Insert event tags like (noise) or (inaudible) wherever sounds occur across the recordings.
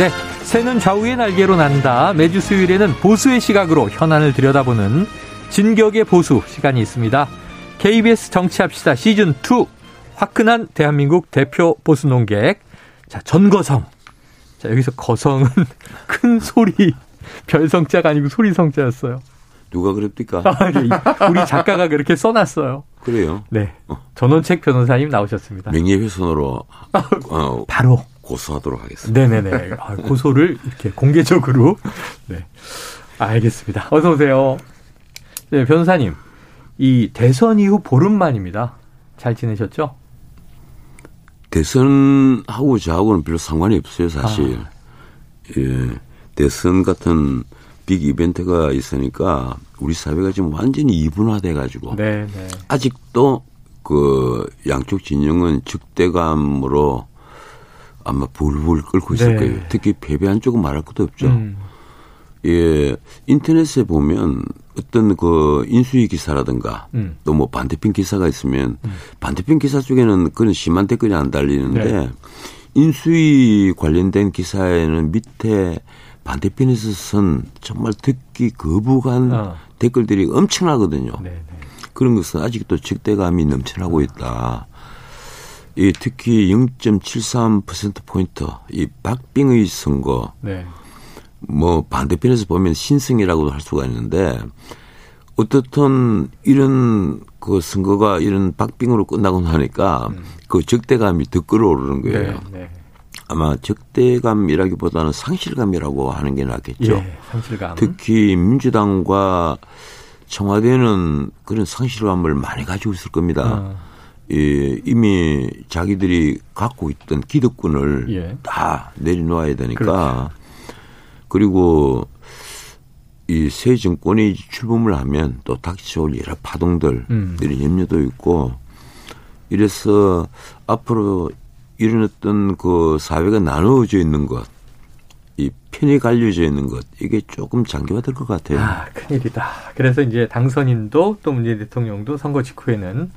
네. 새는 좌우의 날개로 난다. 매주 수요일에는 보수의 시각으로 현안을 들여다보는 진격의 보수 시간이 있습니다. KBS 정치합시다 시즌2 화끈한 대한민국 대표 보수 농객. 자, 전거성. 자, 여기서 거성은 (laughs) 큰 소리 별성자가 아니고 소리성자였어요. 누가 그랬습니까? 아, 네. 우리 작가가 그렇게 써놨어요. 그래요? 네. 전원책 변호사님 나오셨습니다. 명예훼손으로 어, 바로 고소하도록 하겠습니다. 네네네. 아, 고소를 이렇게 공개적으로. 네. 알겠습니다. 어서 오세요. 네, 변호사님. 이 대선 이후 보름 만입니다. 잘 지내셨죠? 대선하고 저하고는 별로 상관이 없어요, 사실. 아. 예. 대선 같은 빅 이벤트가 있으니까 우리 사회가 지금 완전히 이분화돼 가지고 네, 네. 아직도 그 양쪽 진영은 적대감으로 아마 불불 끓고 있을 네. 거예요. 특히 패배한 쪽은 말할 것도 없죠. 음. 예, 인터넷에 보면 어떤 그 인수위 기사라든가 음. 또뭐 반대편 기사가 있으면 음. 반대편 기사 쪽에는 그런 심한 댓글이 안 달리는데 네. 인수위 관련된 기사에는 밑에 반대편에서 선 정말 듣기 거부간 어. 댓글들이 엄청나거든요. 네, 네. 그런 것은 아직도 적대감이 넘쳐나고 있다. 이 특히 0.73%포인트 이 박빙의 선거. 네. 뭐 반대편에서 보면 신승이라고도 할 수가 있는데 어떻든 이런 그 선거가 이런 박빙으로 끝나고 나니까 음. 그 적대감이 더 끌어오르는 거예요. 네, 네. 아마 적대감이라기보다는 상실감이라고 하는 게 낫겠죠. 예, 상실감. 특히 민주당과 청와대는 그런 상실감을 많이 가지고 있을 겁니다. 어. 예, 이미 자기들이 갖고 있던 기득권을 예. 다 내려놓아야 되니까 그렇죠. 그리고 이 새 정권이 출범을 하면 또 닥쳐올 여러 파동들 음. 이런 염려도 있고 이래서 앞으로 이런 어떤 그 사회가 나누어져 있는 것, 이 편이 갈려져 있는 것, 이게 조금 장기화될 것 같아요. 아, 큰일이다. 그래서 이제 당선인도 또 문재인 대통령도 선거 직후에는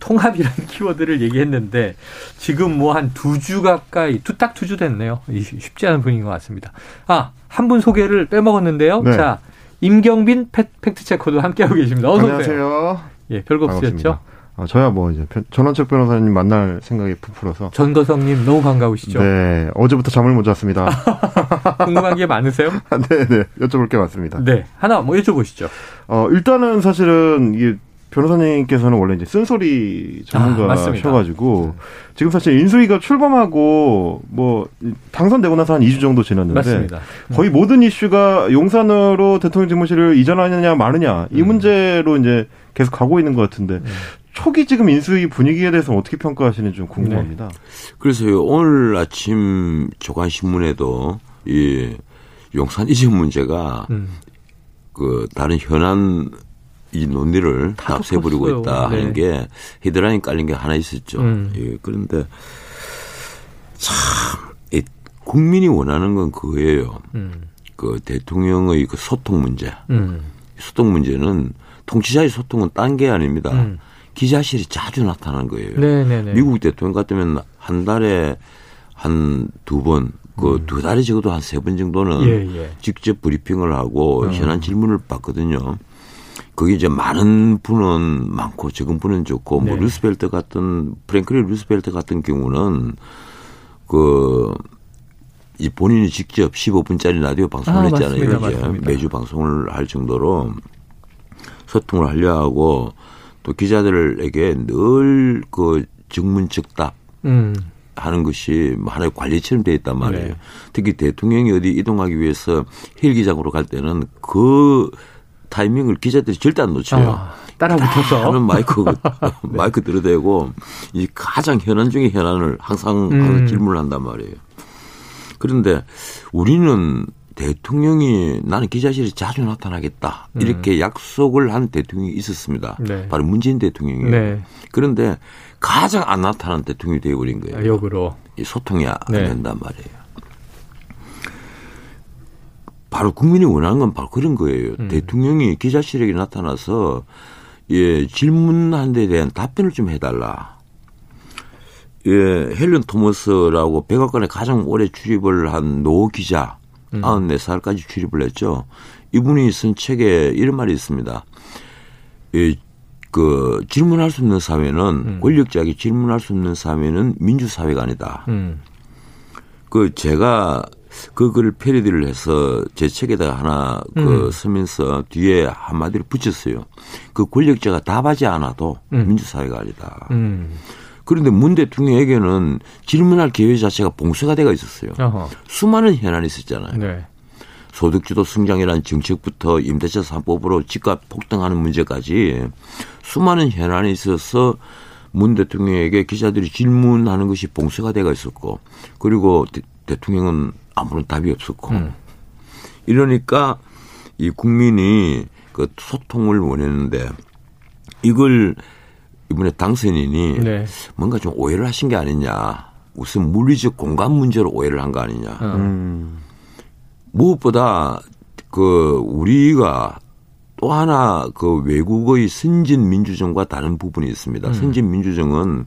통합이라는 (laughs) 키워드를 얘기했는데 지금 뭐 한 두 주 가까이 뚜딱 두 주 됐네요. 쉽지 않은 분위기인 것 같습니다. 아, 한 분 소개를 빼먹었는데요. 네. 자, 임경빈 팩트 체커도 함께하고 계십니다. 어서 안녕하세요. 오세요. 예, 별거 없으셨죠? 아, 저야 뭐 이제 전원책 변호사님 만날 생각이 부풀어서. 전거성님 너무 반가우시죠? 네, 어제부터 잠을 못 잤습니다. (laughs) 궁금한 게 많으세요? (laughs) 네, 네, 여쭤볼 게 많습니다. 네, 하나 뭐 여쭤보시죠. 어, 일단은 사실은 이게 변호사님께서는 원래 이제 쓴소리 전문가셔가지고 아, 지금 사실 인수위가 출범하고 뭐 당선되고 나서 한 2주 정도 지났는데 맞습니다. 거의 모든 이슈가 용산으로 대통령 집무실을 이전하느냐 마느냐 이 음. 문제로 이제 계속 가고 있는 것 같은데 음. 초기 지금 인수위 분위기에 대해서 어떻게 평가하시는지 좀 궁금합니다. 네. 그래서요 오늘 아침 조간 신문에도 이 용산 이전 문제가 음. 그 다른 현안 이 논리를 다 없애버리고 있다 하는 네. 게 헤드라인 깔린 게 하나 있었죠. 음. 예, 그런데 참 이, 국민이 원하는 건 그거예요. 음. 그 대통령의 그 소통 문제. 음. 소통 문제는 통치자의 소통은 딴 게 아닙니다. 음. 기자실이 자주 나타나는 거예요. 네네네. 네, 네. 미국 대통령 같으면 한 달에 한 두 번, 그두 음. 달에 적어도 한 세 번 정도는 예, 예. 직접 브리핑을 하고 음. 현안 질문을 받거든요. 거기 이제 많은 분은 많고 적은 분은 좋고 뭐 네. 뭐 루스벨트 같은 프랭클린 루스벨트 같은 경우는 그 이 본인이 직접 15분짜리 라디오 방송을 아, 했잖아요. 맞습니다, 맞습니다. 매주 방송을 할 정도로 소통을 하려 하고 또 기자들에게 늘 그 증문즉답 음. 하는 것이 뭐 하나의 관리처럼 돼 있단 말이에요. 네. 특히 대통령이 어디 이동하기 위해서 헬기장으로 갈 때는 그 타이밍을 기자들이 절대 안 놓쳐요. 아, 따라붙어서 하는 마이크 네. (laughs) (laughs) 마이크 들어대고 이 가장 현안 중의 현안을 항상, 음. 질문을 한단 말이에요. 그런데 우리는 대통령이 나는 기자실에 자주 나타나겠다 음. 이렇게 약속을 한 대통령이 있었습니다. 네. 바로 문재인 대통령이에요. 네. 그런데 가장 안 나타난 대통령이 되어버린 거예요. 아, 역으로 소통이 안 네. 된단 말이에요. 바로 국민이 원하는 건 바로 그런 거예요. 음. 대통령이 기자실에 나타나서 예, 질문한 데 대한 답변을 좀 해달라. 예, 헬렌 토머스라고 백악관에 가장 오래 출입을 한 노 기자, 음. 94살까지 출입을 했죠. 이분이 쓴 책에 이런 말이 있습니다. 예, 그 질문할 수 없는 사회는 음. 권력자에게 질문할 수 없는 사회는 민주사회가 아니다. 음. 그 제가 그 글을 패러디를 해서 제 책에다가 하나 그 음. 쓰면서 뒤에 한마디를 붙였어요. 그 권력자가 답하지 않아도 음. 민주사회가 아니다. 음. 그런데 문 대통령에게는 질문할 기회 자체가 봉쇄가 돼가 있었어요. 어허. 수많은 현안이 있었잖아요. 네. 소득주도 성장이라는 정책부터 임대차 3법으로 집값 폭등하는 문제까지 수많은 현안이 있어서 문 대통령에게 기자들이 질문하는 것이 봉쇄가 돼가 있었고 그리고 대, 통령은 아무런 답이 없었고 음. 이러니까 이 국민이 그 소통을 원했는데 이걸 이번에 당선인이 네. 뭔가 좀 오해를 하신 게 아니냐. 무슨 물리적 공간 문제로 오해를 한 거 아니냐. 음. 무엇보다 그 우리가 또 하나 그 외국의 선진 민주정과 다른 부분이 있습니다. 음. 선진 민주정은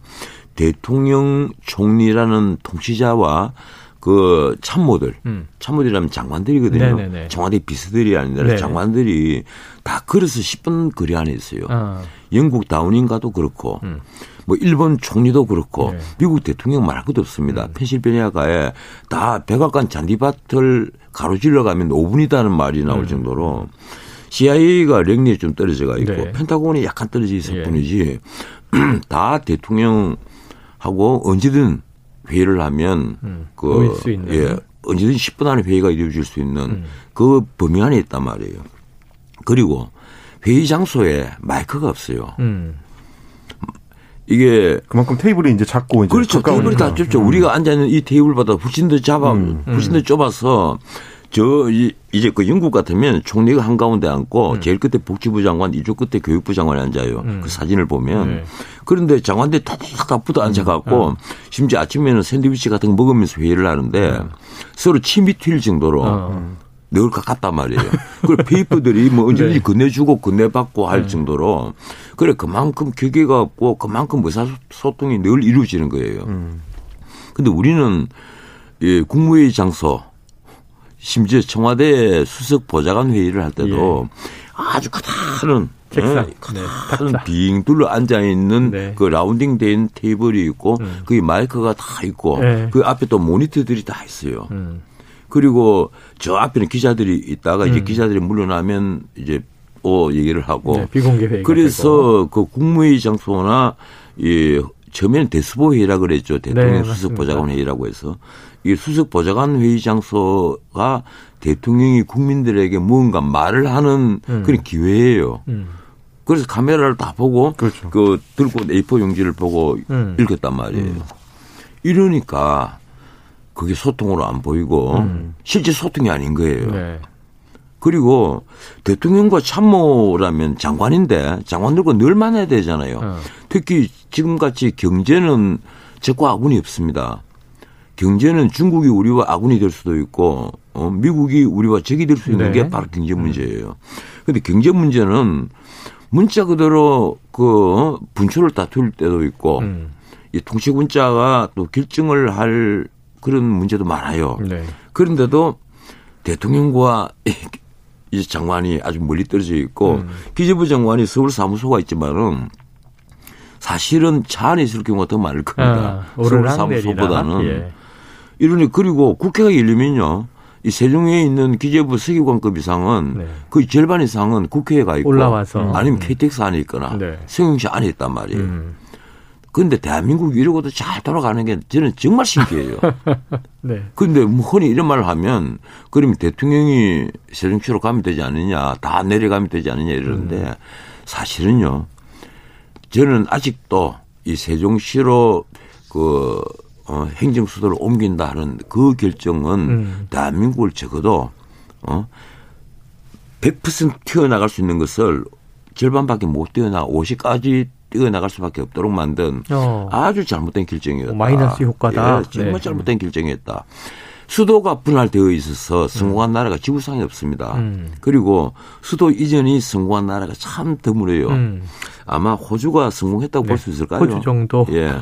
대통령 총리라는 통치자와 그 참모들, 음. 참모들이라면 장관들이거든요. 네네네. 청와대 비서들이 아니라 네 장관들이 다 걸어서 10분 거리 안에 있어요. 아. 영국 다우닝가도 그렇고, 음. 뭐 일본 총리도 그렇고, 네. 미국 대통령 말할 것도 없습니다. 음. 펜실베니아가에 다 백악관 잔디밭을 가로질러 가면 5분이다는 말이 나올 음. 정도로 CIA가 랭리에 좀 떨어져가 있고, 네. 펜타곤이 약간 떨어져 있을 예. 뿐이지, (clears throat) 다 대통령하고 언제든 회의를 하면 음, 그 예, 언제든 10분 안에 회의가 이루어질 수 있는 음. 그 범위 안에 있단 말이에요. 그리고 회의 장소에 마이크가 없어요. 음. 이게 그만큼 테이블이 이제 작고 이제 그렇죠. 테이블이 다 좁죠. 음. 우리가 앉아 있는 이 테이블보다 훨씬 더 잡아 음. 훨씬 더 좁아서 저 이제 그 영국 같으면 총리가 한 가운데 앉고 음. 제일 끝에 복지부 장관, 이쪽 끝에 교육부 장관이 앉아요. 음. 그 사진을 보면 네. 그런데 장관들 다다다 붙어 앉아갖고 음. 심지어 아침에는 샌드위치 같은 거 먹으면서 회의를 하는데 음. 서로 침이 튈 정도로. 어. 늘 가깝단 말이에요. 그걸 paper들이 뭐 언제든지 네. 건네주고 건네받고 할 네. 정도로 그래 그만큼 경계가 없고 그만큼 의사소통이 늘 이루어지는 거예요. 음. 근데 우리는 예, 국무회의 장소 심지어 청와대 수석 보좌관 회의를 할 때도 예. 아주 커다란 책상, 네, 커다란 네, 빙 둘러 앉아 있는 네. 그 rounding 된 테이블이 있고 음. 그 마이크가 다 있고 네. 그 앞에 또 모니터들이 다 있어요. 음. 그리고 저 앞에는 기자들이 있다가 음. 이제 기자들이 물러나면 이제 오 얘기를 하고 네, 비공개 회의 그래서 되고. 그 국무회의 장소나 이 처음에는 대수보 회의라 그랬죠 대통령 네, 수석 보좌관 회의라고 해서 이 수석 보좌관 회의 장소가 대통령이 국민들에게 무언가 말을 하는 음. 그런 기회예요. 음. 그래서 카메라를 다 보고 그렇죠. 그 들고 A4 용지를 보고 음. 읽었단 말이에요. 음. 이러니까 그게 소통으로 안 보이고 음. 실제 소통이 아닌 거예요. 네. 그리고 대통령과 참모라면 장관인데 장관들과 늘 만나야 되잖아요. 어. 특히 지금같이 경제는 적과 아군이 없습니다. 경제는 중국이 우리와 아군이 될 수도 있고 어, 미국이 우리와 적이 될 수 있는 네. 게 바로 경제 문제예요. 그런데 경제 문제는 문자 그대로 그 어, 분초를 다툴 때도 있고 음. 이 통치 문자가 또 결정을 할 그런 문제도 많아요. 네. 그런데도 대통령과 이 장관이 아주 멀리 떨어져 있고 음. 기재부 장관이 서울 사무소가 있지만은 사실은 차 안에 있을 경우가 더 많을 겁니다. 아, 서울 사무소보다는. 예. 이러니 그리고 국회가 열리면요. 이 세종에 있는 기재부 서기관급 이상은 네. 그 절반 이상은 국회에 가 있고 올라와서 아니면 KTX 안에 있거나 네. 성용시 안에 있단 말이에요. 음. 근데 대한민국 이러고도 잘 돌아가는 게 저는 정말 신기해요. (laughs) 네. 근데 뭐 흔히 이런 말을 하면 그러면 대통령이 새정치로 가면 되지 않느냐, 다 내려가면 되지 않느냐 이러는데 음. 사실은요. 저는 아직도 이 세종시로 그 어, 행정 수도를 옮긴다 하는 그 결정은 음. 대한민국을 적어도 어, 100% 튀어나갈 수 있는 것을 절반밖에 못 뛰어나 50까지 뛰어나갈 수밖에 없도록 만든 어. 아주 잘못된 결정이었다. 마이너스 효과다. 예, 정말 네. 잘못된 결정이었다. 수도가 분할되어 있어서 성공한 음. 나라가 지구상에 없습니다. 음. 그리고 수도 이전이 성공한 나라가 참 드물어요. 음. 아마 호주가 성공했다고 네. 볼수 있을까요? 호주 정도. (laughs) 예.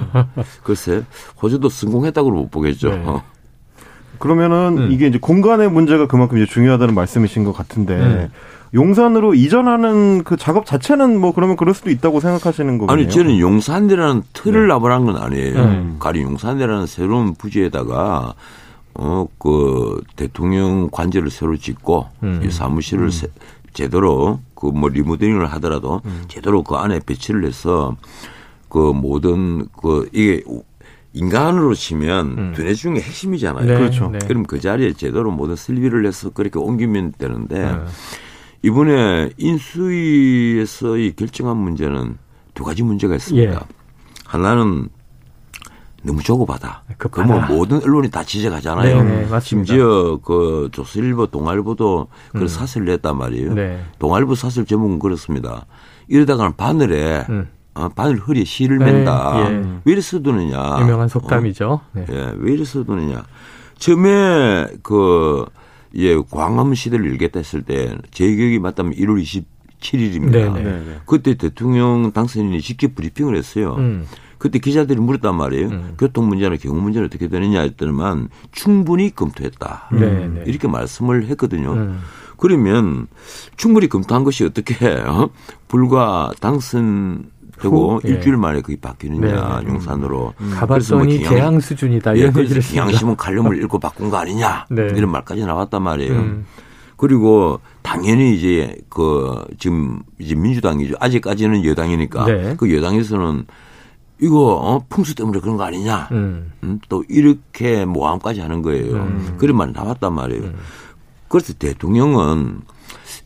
글쎄, 호주도 성공했다고 못 보겠죠. 네. (laughs) 그러면은 음. 이게 이제 공간의 문제가 그만큼 이제 중요하다는 말씀이신 것 같은데 음. 용산으로 이전하는 그 작업 자체는 뭐 그러면 그럴 수도 있다고 생각하시는 거예요? 아니 저는 용산이라는 틀을 네. 나발한 건 아니에요. 음. 가령 용산이라는 새로운 부지에다가 어 그 대통령 관제를 새로 짓고 음. 이 사무실을 음. 세, 제대로 그 뭐 리모델링을 하더라도 음. 제대로 그 안에 배치를 해서 그 모든 그 이게 인간으로 치면 음. 두뇌 중에 핵심이잖아요. 네, 그렇죠. 네. 그럼 그 자리에 제대로 모든 설비를 해서 그렇게 옮기면 되는데 네. 이번에 인수위에서의 결정한 문제는 두 가지 문제가 있습니다. 예. 하나는 너무 조급하다. 그뭐 모든 언론이 다 지적하잖아요. 네, 네, 심지어 그 조선일보, 동아일보도 그 음. 사설을 냈단 말이에요. 네. 동아일보 사설 제목은 그렇습니다. 이러다가는 바늘에 음. 어, 바늘 허리에 실을 맨다. 네, 예. 왜 이래 써두느냐. 유명한 속담이죠. 어? 네. 예, 왜 이래 써두느냐. 처음에 그 예, 광화문 시대를 열겠다 했을 때 제 기억이 맞다면 1월 27일입니다. 네네. 그때 대통령 당선인이 직접 브리핑을 했어요. 음. 그때 기자들이 물었단 말이에요. 음. 교통 문제나 경호 문제는 어떻게 되느냐 했더니만 충분히 검토했다. 음. 이렇게 말씀을 했거든요. 음. 그러면 충분히 검토한 것이 어떻게 어? (laughs) 불과 당선 그리고 예. 일주일 만에 그게 바뀌느냐 네. 용산으로 음. 가봤더니 뭐 재앙 수준이다 이런 예, 얘기를 경향심은 칼럼을 읽고 바꾼 거 아니냐 네. 이런 말까지 나왔단 말이에요. 음. 그리고 당연히 이제 그 지금 이제 민주당이죠. 아직까지는 여당이니까 네. 그 여당에서는 이거 어, 풍수 때문에 그런 거 아니냐. 음. 음? 또 이렇게 모함까지 하는 거예요. 음. 그런 말이 나왔단 말이에요. 음. 그래서 대통령은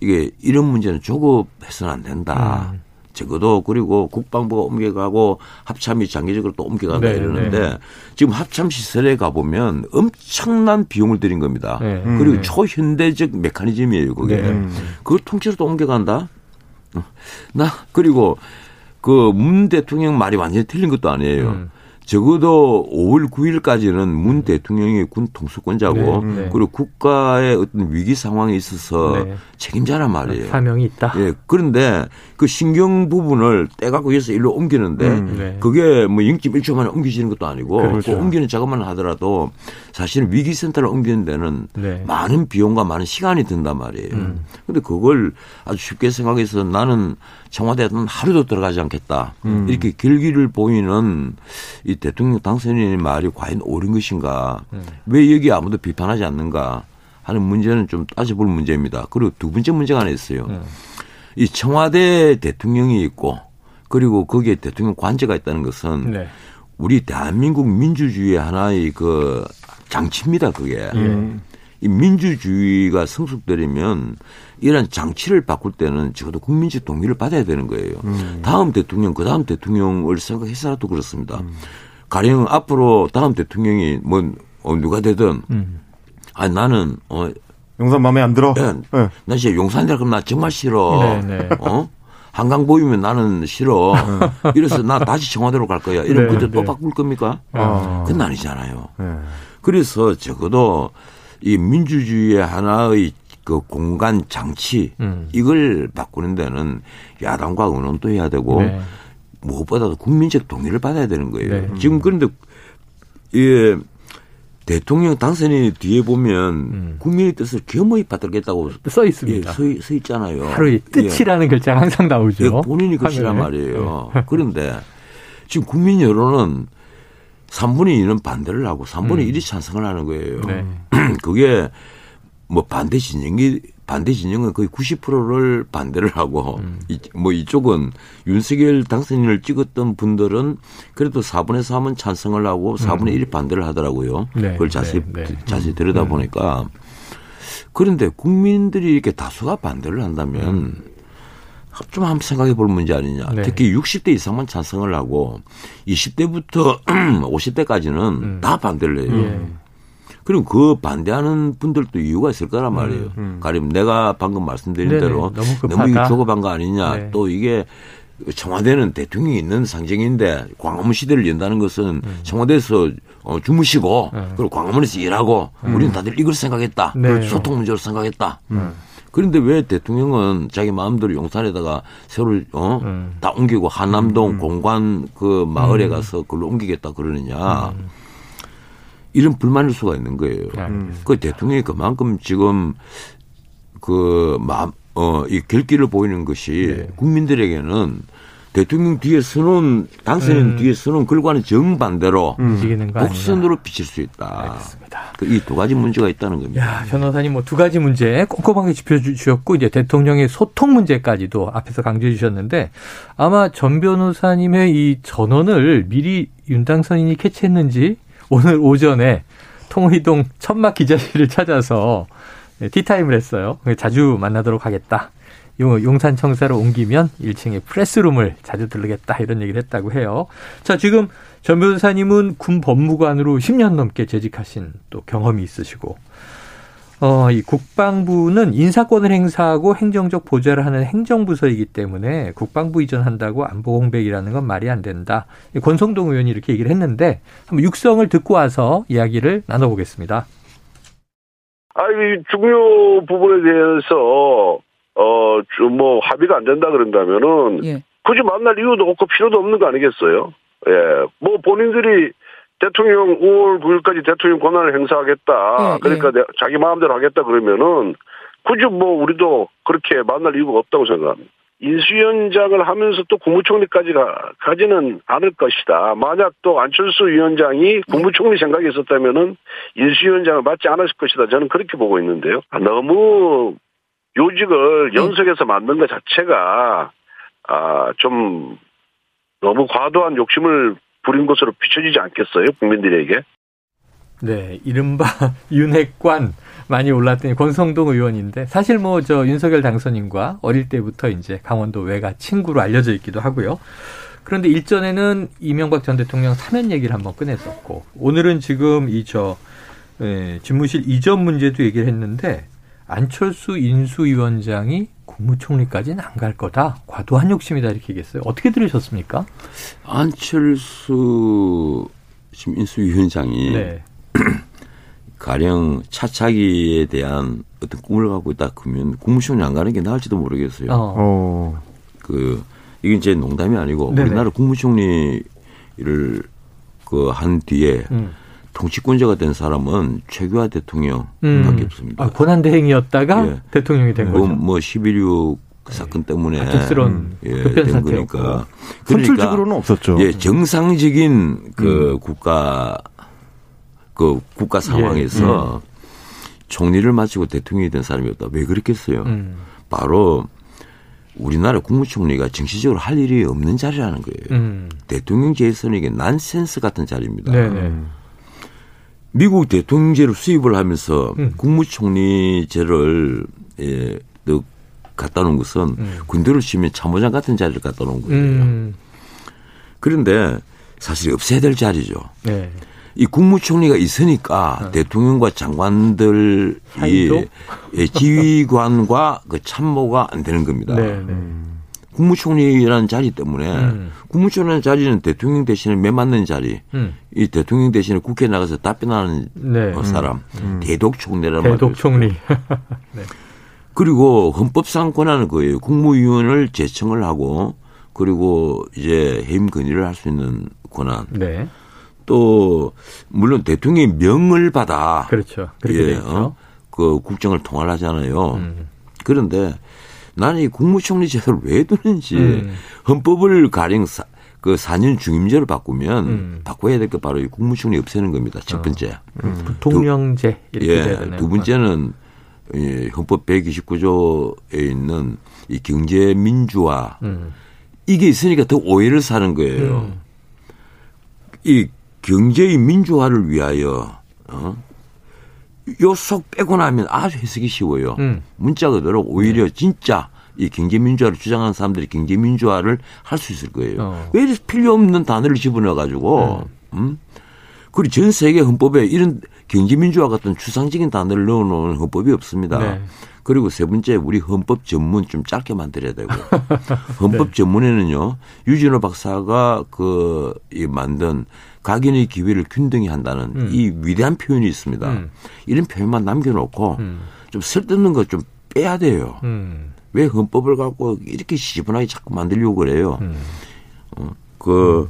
이게 이런 문제는 조급해서는 안 된다. 음. 적어도 그리고 국방부가 옮겨가고 합참이 장기적으로 또 옮겨간다 네, 이러는데 네. 지금 합참 시설에 가보면 엄청난 비용을 들인 겁니다. 네. 그리고 음. 초현대적 메커니즘이에요 그게. 네. 그걸 통째로 또 옮겨간다? 어. 나 그리고 그 문 대통령 말이 완전히 틀린 것도 아니에요. 음. 적어도 5월 9일까지는 문 음. 대통령이 군 통수권자고 네, 네. 그리고 국가의 어떤 위기 상황에 있어서 네. 책임자란 말이에요. 사명이 있다. 예. 그런데 그 신경 부분을 떼갖고 해서 일로 옮기는데 음, 네. 그게 뭐 0.1초 만에 옮기지는 것도 아니고 그렇죠. 그 옮기는 작업만 하더라도 사실은 위기센터를 옮기는 데는 네. 많은 비용과 많은 시간이 든단 말이에요. 음. 근데 그걸 아주 쉽게 생각해서 나는 청와대에는 하루도 들어가지 않겠다. 음. 이렇게 결기를 보이는 이 대통령 당선인의 말이 과연 옳은 것인가. 음. 왜 여기 아무도 비판하지 않는가 하는 문제는 좀 따져볼 문제입니다. 그리고 두 번째 문제가 하나 있어요. 음. 이 청와대 대통령이 있고 그리고 거기에 대통령 관제가 있다는 것은 네. 우리 대한민국 민주주의의 하나의 그 장치입니다. 그게. 음. 이 민주주의가 성숙되려면 이런 장치를 바꿀 때는 적어도 국민적 동의를 받아야 되는 거예요. 음. 다음 대통령, 그 다음 대통령을 생각해서라도 그렇습니다. 음. 가령 앞으로 다음 대통령이 뭐 어, 누가 되든 음. 아 나는 어 용산 마음에 안 들어. 네. 네. 나 진짜 용산이라 그러면 나 정말 싫어. 네, 네. 어? 한강 보이면 나는 싫어. 네. 이래서 나 다시 청와대로 갈 거야. 이러면 네, 그때 또 네. 바꿀 겁니까? 아. 그건 아니잖아요. 그래서 적어도 이 민주주의의 하나의 그 공간 장치 음. 이걸 바꾸는 데는 야당과 의논도 해야 되고 네. 무엇보다도 국민적 동의를 받아야 되는 거예요. 네. 지금 그런데 예 대통령 당선인 뒤에 보면 음. 국민의 뜻을 겸허히 받들겠다고 써 있습니다. 예, 써, 써, 있잖아요. 하루의 뜻이라는 예. 글자 항상 나오죠. 예, 본인이 것이란 말이에요. 네. 그런데 지금 국민 여론은 3분의 2는 반대를 하고 3분의 음. 1이 찬성을 하는 거예요. 네. (clears throat) 그게 뭐 반대 진영이 반대 진영은 거의 90%를 반대를 하고 음. 이, 뭐 이쪽은 윤석열 당선인을 찍었던 분들은 그래도 4분의 3은 찬성을 하고 4분의 음. 1이 반대를 하더라고요. 네, 그걸 자세히 네, 네. 자세히 들여다 보니까 그런데 국민들이 이렇게 다수가 반대를 한다면 음. 좀 한번 생각해 볼 문제 아니냐. 네. 특히 60대 이상만 찬성을 하고 20대부터 50대까지는 (clears throat) 음. 다 반대를 해요. 음. 그리고 그 반대하는 분들도 이유가 있을 거란 말이에요. 음, 음. 가령 내가 방금 말씀드린 네네, 대로 너무, 너무 이게 조급한 거 아니냐. 네. 또 이게 청와대는 대통령이 있는 상징인데 광화문 시대를 연다는 것은 음. 청와대에서 어, 주무시고 음. 그리고 광화문에서 일하고 음. 우리는 다들 이걸 생각했다. 네. 소통 문제로 생각했다. 음. 그런데 왜 대통령은 자기 마음대로 용산에다가 새로 어? 음. 다 옮기고 한남동 음. 공관 그 마을에 가서 그걸로 옮기겠다 그러느냐. 이런 불만일 수가 있는 거예요. 음. 그 대통령이 그만큼 지금 그 마음 어, 이 결기를 보이는 것이 네. 국민들에게는 대통령 뒤에 서는 당선인 음. 뒤에 서는 글과는 정반대로 음. 곡선으로 비칠 수 있다. 알겠습니다. 그 이두 가지 문제가 있다는 겁니다. 야, 변호사님 뭐 두 가지 문제 꼼꼼하게 짚어주셨고 이제 대통령의 소통 문제까지도 앞에서 강조해 주셨는데 아마 전 변호사님의 이 전원을 미리 윤 당선인이 캐치했는지 오늘 오전에 통의동 천막 기자실을 찾아서 티타임을 했어요. 자주 만나도록 하겠다. 용산 청사로 옮기면 1층에 프레스룸을 자주 들르겠다 이런 얘기를 했다고 해요. 자, 지금 전 변호사님은 군 법무관으로 10년 넘게 재직하신 또 경험이 있으시고 어, 이 국방부는 인사권을 행사하고 행정적 보좌를 하는 행정부서이기 때문에 국방부 이전한다고 안보 공백이라는 건 말이 안 된다. 권성동 의원이 이렇게 얘기를 했는데 한번 육성을 듣고 와서 이야기를 나눠보겠습니다. 아, 이 중요 부분에 대해서 어, 좀뭐 합의가 안 된다 그런다면은 예. 굳이 만날 이유도 없고 필요도 없는 거 아니겠어요? 예. 뭐 본인들이 대통령 5월 9일까지 대통령 권한을 행사하겠다. 예, 그러니까 예. 자기 마음대로 하겠다 그러면은 굳이 뭐 우리도 그렇게 만날 이유가 없다고 생각합니다. 인수위원장을 하면서 또 국무총리까지 가, 가지는 않을 것이다. 만약 또 안철수 위원장이 국무총리 생각이 있었다면은 인수위원장을 맡지 않았을 것이다. 저는 그렇게 보고 있는데요. 아, 너무 요직을 연석해서 만든 것 자체가 아, 좀 너무 과도한 욕심을 부린 것으로 비춰지지 않겠어요? 국민들에게? 네, 이른바 (laughs) 윤핵관 많이 올랐더니 권성동 의원인데 사실 뭐 저 윤석열 당선인과 어릴 때부터 이제 강원도 외가 친구로 알려져 있기도 하고요. 그런데 일전에는 이명박 전 대통령 사면 얘기를 한번 꺼냈었고 오늘은 지금 이저 예, 집무실 이전 문제도 얘기를 했는데 안철수 인수위원장이 국무총리까지는 안 갈 거다. 과도한 욕심이다 이렇게 얘기했어요. 어떻게 들으셨습니까? 안철수 지금 인수위원장이 네. (clears throat) 가령 차차기에 대한 어떤 꿈을 갖고 있다 그러면 국무총리 안 가는 게 나을지도 모르겠어요. 어. 어. 그 이게 이제 농담이 아니고 네네. 우리나라 국무총리를 그 한 뒤에 음. 정치권자가 된 사람은 최규하 대통령밖에 음. 없습니다. 아, 권한대행이었다가 예. 대통령이 된 뭐, 거죠. 뭐 11.16 사건 때문에 갑작스러운 예, 된 거니까. 그러니까 선출직으로는 없었죠. 예, 정상적인 그 음. 국가 그 국가 상황에서 음. 음. 총리를 마치고 대통령이 된 사람이었다. 왜 그랬겠어요? 음. 바로 우리나라 국무총리가 정치적으로 할 일이 없는 자리라는 거예요. 음. 대통령제에서는 이게 난센스 같은 자리입니다. 네네. 미국 대통령제를 수입을 하면서 음. 국무총리제를 예, 또 갖다 놓은 것은 음. 군대를 치면 참모장 같은 자리를 갖다 놓은 거예요. 음. 그런데 사실 없애야 될 자리죠. 네. 이 국무총리가 있으니까 어. 대통령과 장관들이 예, 지휘관과 그 참모가 안 되는 겁니다. 네, 네. 국무총리라는 자리 때문에 음. 국무총리라는 자리는 대통령 대신에 매 맞는 자리, 음. 이 대통령 대신에 국회에 나가서 답변하는 네. 어, 사람, 음. 음. 대독총리라는 말이죠. 대독총리. (laughs) 네. 그리고 헌법상 권한은 거예요. 국무위원을 제청을 하고 그리고 이제 해임 건의를 할 수 있는 권한. 네. 또 물론 대통령의 명을 받아. 그렇죠. 예, 어? 그 국정을 통할하잖아요. 음. 그런데 나는 이 국무총리 제도를 왜 두는지 음. 헌법을 가령 사, 그 4년 중임제를 바꾸면 음. 바꿔야 될 게 바로 이 국무총리 없애는 겁니다. 첫 어. 번째. 어. 음. 부통령제 이렇게 예, 두 번째는 이 헌법 129조에 있는 이 경제 민주화 음. 이게 있으니까 더 오해를 사는 거예요. 음. 이 경제의 민주화를 위하여 어? 요속 빼고 나면 아주 해석이 쉬워요. 음. 문자 그대로 오히려 진짜 이 경제 민주화를 주장하는 사람들이 경제 민주화를 할 수 있을 거예요. 어. 왜 이렇게 필요 없는 단어를 집어넣어 가지고 음. 음? 그리고 전 세계 헌법에 이런 경제 민주화 같은 추상적인 단어를 넣어 놓은 헌법이 없습니다. 네. 그리고 세 번째 우리 헌법 전문 좀 짧게 만들어야 되고 (laughs) 헌법 네. 전문에는요 유진호 박사가 그 이 만든 각인의 기회를 균등히 한다는 음. 이 위대한 표현이 있습니다. 음. 이런 표현만 남겨놓고 음. 좀 쓸데없는 거좀 빼야 돼요. 음. 왜 헌법을 갖고 이렇게 시원하게 자꾸 만들려고 그래요? 음. 어, 그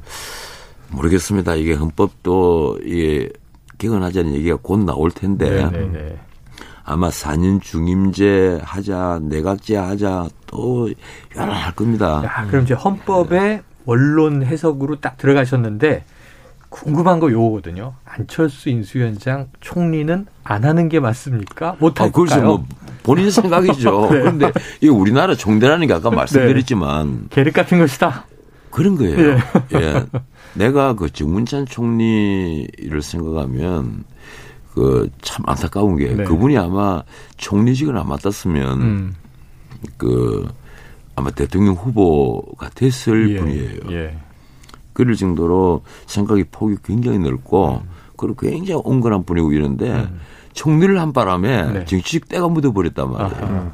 모르겠습니다. 이게 헌법도 이게 개헌하자는 얘기가 곧 나올 텐데. 네네네. 네, 네. 아마 4년 중임제 하자, 내각제 하자 또 여러 할 겁니다. 야, 그럼 이제 헌법의 원론 해석으로 딱 들어가셨는데 궁금한 거 요거거든요. 안철수 인수위원장 총리는 안 하는 게 맞습니까? 못 할까요? 아, 그래서 뭐 본인 (laughs) 생각이죠. 네. 그런데 이 우리나라 총대라는 게 아까 말씀드렸지만 네. 계륵 같은 것이다. 그런 거예요. 네. 예. 내가 그 정문찬 총리를 생각하면 그 참 안타까운 게 네. 그분이 아마 총리직을 안 맡았으면 음. 그 아마 대통령 후보가 됐을 예. 분이에요. 예. 그럴 정도로 생각이 폭이 굉장히 넓고 음. 그리고 굉장히 온건한 분이고 이런데 음. 총리를 한 바람에 네. 정치적 때가 묻어버렸단 말이에요. 아하.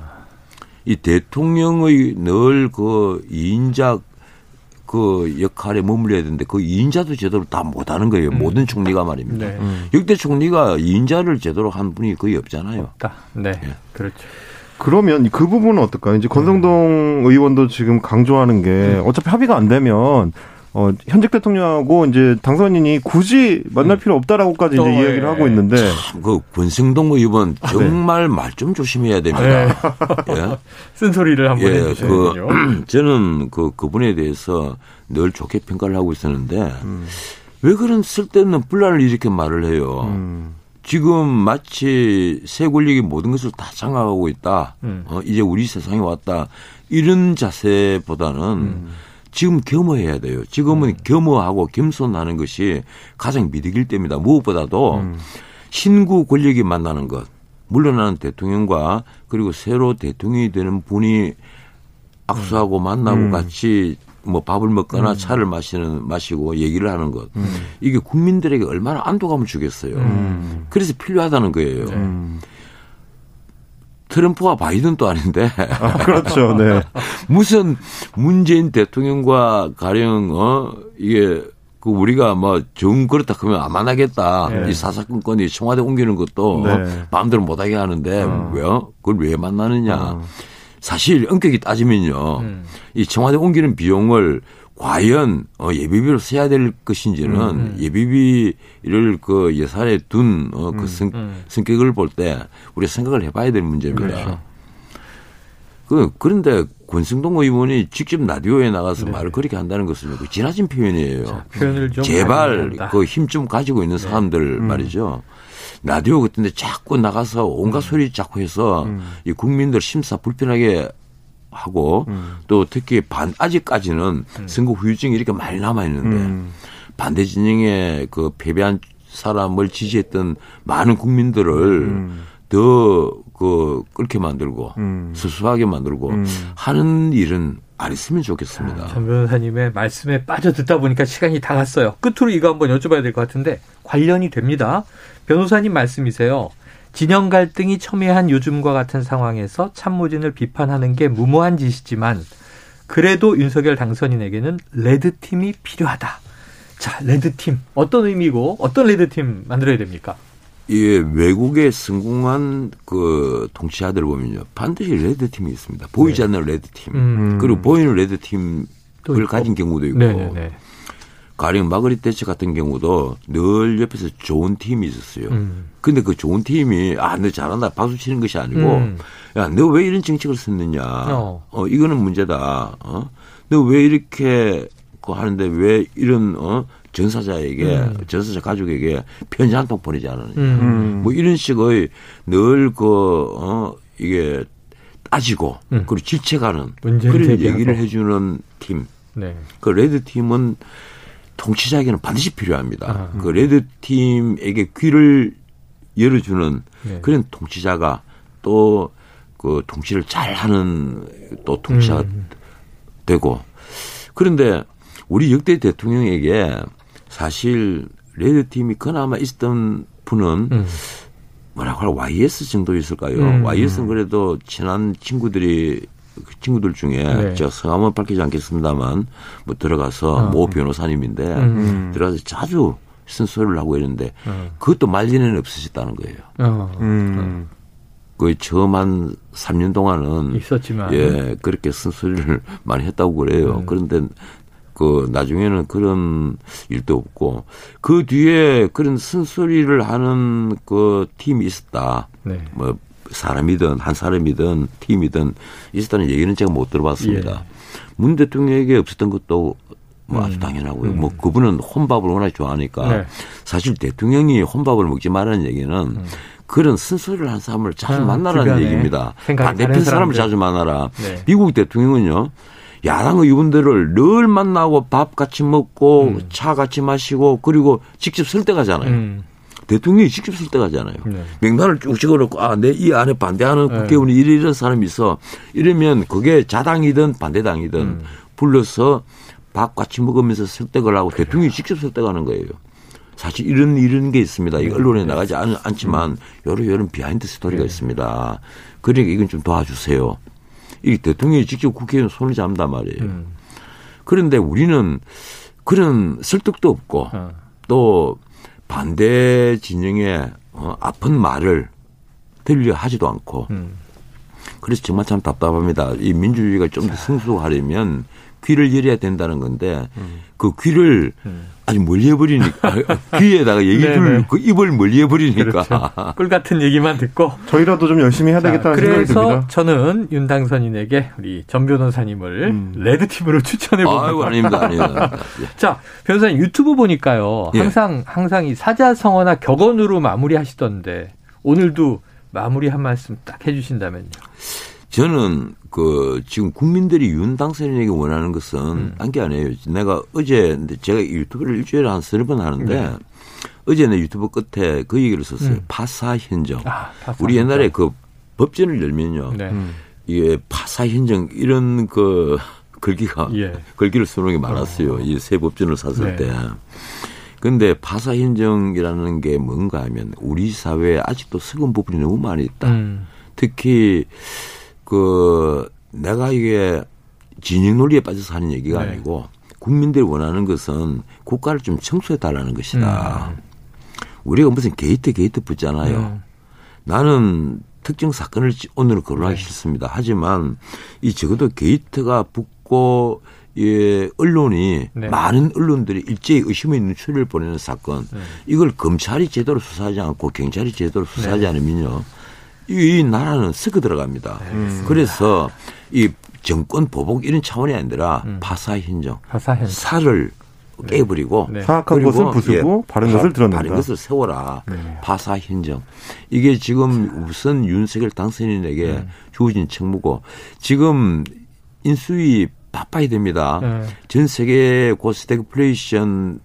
이 대통령의 늘 그 이인작 그 역할에 머물러야 되는데 그 2인자도 제대로 다 못하는 거예요. 음. 모든 총리가 말입니다. 네. 음. 역대 총리가 2인자를 제대로 한 분이 거의 없잖아요. 없다. 네. 네. 그렇죠. 그러면 그 부분은 어떨까요? 이제 권성동 음. 의원도 지금 강조하는 게 음. 어차피 합의가 안 되면 어, 현직 대통령하고 이제 당선인이 굳이 만날 음. 필요 없다라고까지 이제 예. 이야기를 하고 있는데. 참, 그 권승동 의원 아, 네. 정말 네. 말좀 조심해야 됩니다. 네. 예? (laughs) 쓴소리를 한번 예, 해주세요. 그, (clears throat) 저는 그, 그분에 대해서 늘 좋게 평가를 하고 있었는데 음. 왜 그런 쓸데없는 분란을 이렇게 말을 해요. 음. 지금 마치 새 권력이 모든 것을 다 장악하고 있다. 음. 어, 이제 우리 세상에 왔다. 이런 자세보다는 음. 지금 겸허해야 돼요. 지금은 음. 겸허하고 겸손하는 것이 가장 미득일 때입니다. 무엇보다도 음. 신구 권력이 만나는 것, 물러나는 대통령과 그리고 새로 대통령이 되는 분이 악수하고 음. 만나고 음. 같이 뭐 밥을 먹거나 음. 차를 마시는 마시고 얘기를 하는 것 음. 이게 국민들에게 얼마나 안도감을 주겠어요. 그래서 필요하다는 거예요. 네. 트럼프와 바이든도 아닌데. 아, 그렇죠. 네. (laughs) 무슨 문재인 대통령과 가령 어 이게 그 우리가 뭐 정 그렇다 그러면 안 만나겠다. 네. 이 사사건건이 청와대 옮기는 것도 네. 마음대로 못 하게 하는데 어. 왜요? 그걸 왜 만나느냐? 어. 사실 엄격히 따지면요. 음. 이 청와대 옮기는 비용을 과연 어, 예비비로 써야 될 것인지는 음. 음. 예비비를 그 예산에 둔 어, 그 음. 성, 음. 성격을 볼 때 우리가 생각을 해봐야 될 문제입니다. 그렇죠. 그 그런데 권승동 의원이 직접 라디오에 나가서 네. 말을 그렇게 한다는 것은 그 지나친 표현이에요. 자, 표현을 좀 제발 그 힘 좀 가지고 있는 네. 사람들 네. 말이죠. 라디오 같은데 자꾸 나가서 온갖 음. 소리 자꾸 해서 음. 이 국민들 심사 불편하게 하고 음. 또 특히 반 아직까지는 음. 선거 후유증이 이렇게 많이 남아 있는데 음. 반대 진영에 그 패배한 사람을 지지했던 많은 국민들을 음. 더그 끓게 만들고 음. 수수하게 만들고 음. 하는 일은 안 했으면 좋겠습니다. 자, 전 변호사님의 말씀에 빠져 듣다 보니까 시간이 다 갔어요. 끝으로 이거 한번 여쭤봐야 될 것 같은데 관련이 됩니다. 변호사님 말씀이세요. 진영 갈등이 첨예한 요즘과 같은 상황에서 참모진을 비판하는 게 무모한 짓이지만 그래도 윤석열 당선인에게는 red team이 필요하다. 자, red team. 어떤 의미고 어떤 red team 만들어야 됩니까? 예, 외국의 성공한 그 통치자들 보면요. 반드시 red team이 있습니다. 보이지 네. 않는 red team. 음. 그리고 보이는 red team을 가진 경우도 있고. 네네네. 네, 네. 가령 마그리 대처 같은 경우도 늘 옆에서 좋은 팀이 있었어요. 음. 근데 그 좋은 팀이 아, 너 잘한다. 박수 치는 것이 아니고 음. 야, 너 왜 이런 정책을 썼느냐. 어. 어, 이거는 문제다. 어? 너 왜 이렇게 그 하는데 왜 이런 어? 전사자에게 음. 전사자 가족에게 편지 한 통 보내지 않았느냐. 음. 뭐 이런 식의 늘그 어, 이게 따지고 음. 그리고 질책하는 그런 얘기를 해주는 팀. 네. 그 red team은 통치자에게는 반드시 필요합니다. 아, 그 red team에게 귀를 열어주는 네. 그런 통치자가 또 그 통치를 잘하는 또 통치자가 음. 되고 그런데 우리 역대 대통령에게 사실 red team이 그나마 있었던 분은 음. 뭐라고 할 YS 정도 있을까요? 음. YS는 그래도 친한 친구들이 그 친구들 중에 네. 제가 성함은 밝히지 않겠습니다만 뭐 들어가서 어. 모 변호사님인데 음. 들어가서 자주 쓴소리를 하고 있는데 어. 그것도 말년에는 없으셨다는 거예요. 어. 음. 그 처음 한 3년 동안은 있었지만 예 그렇게 쓴소리를 (laughs) 많이 했다고 그래요. 음. 그런데 그 나중에는 그런 일도 없고 그 뒤에 그런 쓴소리를 하는 그 팀이 있었다. 네. 뭐 사람이든 한 사람이든 팀이든 있었다는 얘기는 제가 못 들어봤습니다. 예. 문 대통령에게 없었던 것도 뭐 아주 음. 당연하고요. 음. 뭐 그분은 혼밥을 워낙 좋아하니까 네. 사실 대통령이 혼밥을 먹지 말라는 얘기는 음. 그런 쓴소리를 한 사람을 자주 아, 만나라는 얘기입니다. 반대편 사람을 자주 만나라. 네. 미국 대통령은요. 야당 의원들을 늘 만나고 밥 같이 먹고 음. 차 같이 마시고 그리고 직접 설득하잖아요. 음. 대통령이 직접 설득하잖아요. 네. 명단을 쭉 찍어놓고 아, 내 이 안에 반대하는 네. 국회의원이 네. 이런 사람이 있어. 이러면 그게 자당이든 반대당이든 음. 불러서 밥 같이 먹으면서 설득을 하고 그래요. 대통령이 직접 설득하는 거예요. 사실 이런 이런 게 있습니다. 이 네. 언론에 나가지 않, 않지만 음. 여러 여러 behind story가 네. 있습니다. 그러니까 이건 좀 도와주세요. 이 대통령이 직접 국회의원 손을 잡는단 말이에요. 음. 그런데 우리는 그런 설득도 없고 어. 또 반대 진영의 어, 아픈 말을 들려 하지도 않고 음. 그래서 정말 참 답답합니다. 이 민주주의가 좀더 승수하려면 귀를 열어야 된다는 건데 음. 그 귀를 음. 아주 멀리 해버리니까 귀에다가 얘기를 그 입을 멀리 해버리니까 그렇죠. 꿀 같은 얘기만 듣고 저희라도 좀 열심히 해야 되겠다는 생각이 듭니다. 그래서 저는 윤당선인에게 우리 전 변호사님을 음. 레드 팀으로 추천해 봅니다. 아이고 아닙니다, 아닙니다. (laughs) 자 변호사님 유튜브 보니까요 예. 항상 항상 이 사자성어나 격언으로 마무리하시던데 오늘도 마무리 한 말씀 딱 해주신다면요. 저는 그 지금 국민들이 윤 당선인에게 원하는 것은 음. 딴게 아니에요. 내가 어제 제가 유튜브를 일주일에 한 서너 번 하는데 네. 어제 내 유튜브 끝에 그 얘기를 썼어요. 음. 파사 현정. 아, 파사 우리 옛날에 그 법전을 열면요. 네. 음. 이게 파사 현정 이런 그 글귀가 예. 글귀를 쓰는 게 많았어요. 어. 이새 법전을 샀을 네. 때. 근데 파사 현정이라는 게 뭔가 하면 우리 사회에 아직도 썩은 부분이 너무 많이 있다. 음. 특히 그 내가 이게 진영 논리에 빠져서 하는 얘기가 네. 아니고 국민들이 원하는 것은 국가를 좀 청소해 달라는 것이다. 음. 우리가 무슨 게이트 게이트 붙잖아요. 음. 나는 특정 사건을 오늘은 거론하기 네. 싫습니다. 하지만 이 적어도 게이트가 붙고 예, 언론이 네. 많은 언론들이 일제히 의심의 눈초리를 보내는 사건 네. 이걸 검찰이 제대로 수사하지 않고 경찰이 제대로 수사하지 네. 않으면요 이, 이 나라는 썩어 들어갑니다. 음. 그래서 이 정권 보복 이런 차원이 아니라 음. 파사 현정, 파사 현정. 살을 네. 깨버리고 네. 사악한 것을 부수고 예, 바른 것을 드러낸다. 바른 것을 세워라. 네. 파사 현정. 이게 지금 우선 윤석열 당선인에게 네. 주어진 책무고 지금 인수위 바빠야 됩니다. 네. 전 세계 고스태그플레이션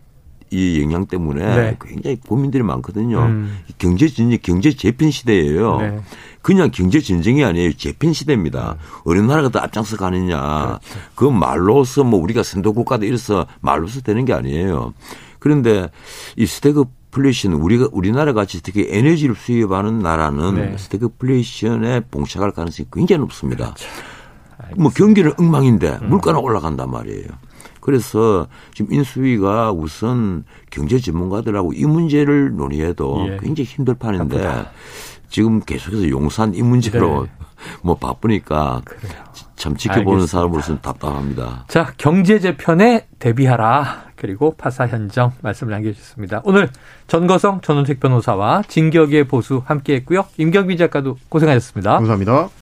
이 영향 때문에 네. 굉장히 고민들이 많거든요. 음. 경제 진정, 경제 재편 시대예요. 네. 그냥 경제 전쟁이 아니에요. 재편 시대입니다. 음. 어느 나라가 더 앞장서 가느냐. 그렇죠. 그 말로서 뭐 우리가 선도 국가다 이래서 말로서 되는 게 아니에요. 그런데 이 스태그플레이션 우리가 우리나라 같이 특히 에너지를 수입하는 나라는 네. 스태그플레이션에 봉착할 가능성이 굉장히 높습니다. 그렇죠. 뭐 경기는 엉망인데 음. 물가는 올라간단 말이에요. 그래서 지금 인수위가 우선 경제 전문가들하고 이 문제를 논의해도 예. 굉장히 힘들 판인데 바쁘다. 지금 계속해서 용산 이 문제로 네. (laughs) 뭐 바쁘니까 그래요. 참 지켜보는 사람으로서는 답답합니다. 자, 경제 재편에 대비하라. 그리고 파사 현정 말씀을 남겨주셨습니다. 오늘 전거성 전원책 변호사와 진격의 보수 함께했고요. 임경빈 작가도 고생하셨습니다. 감사합니다.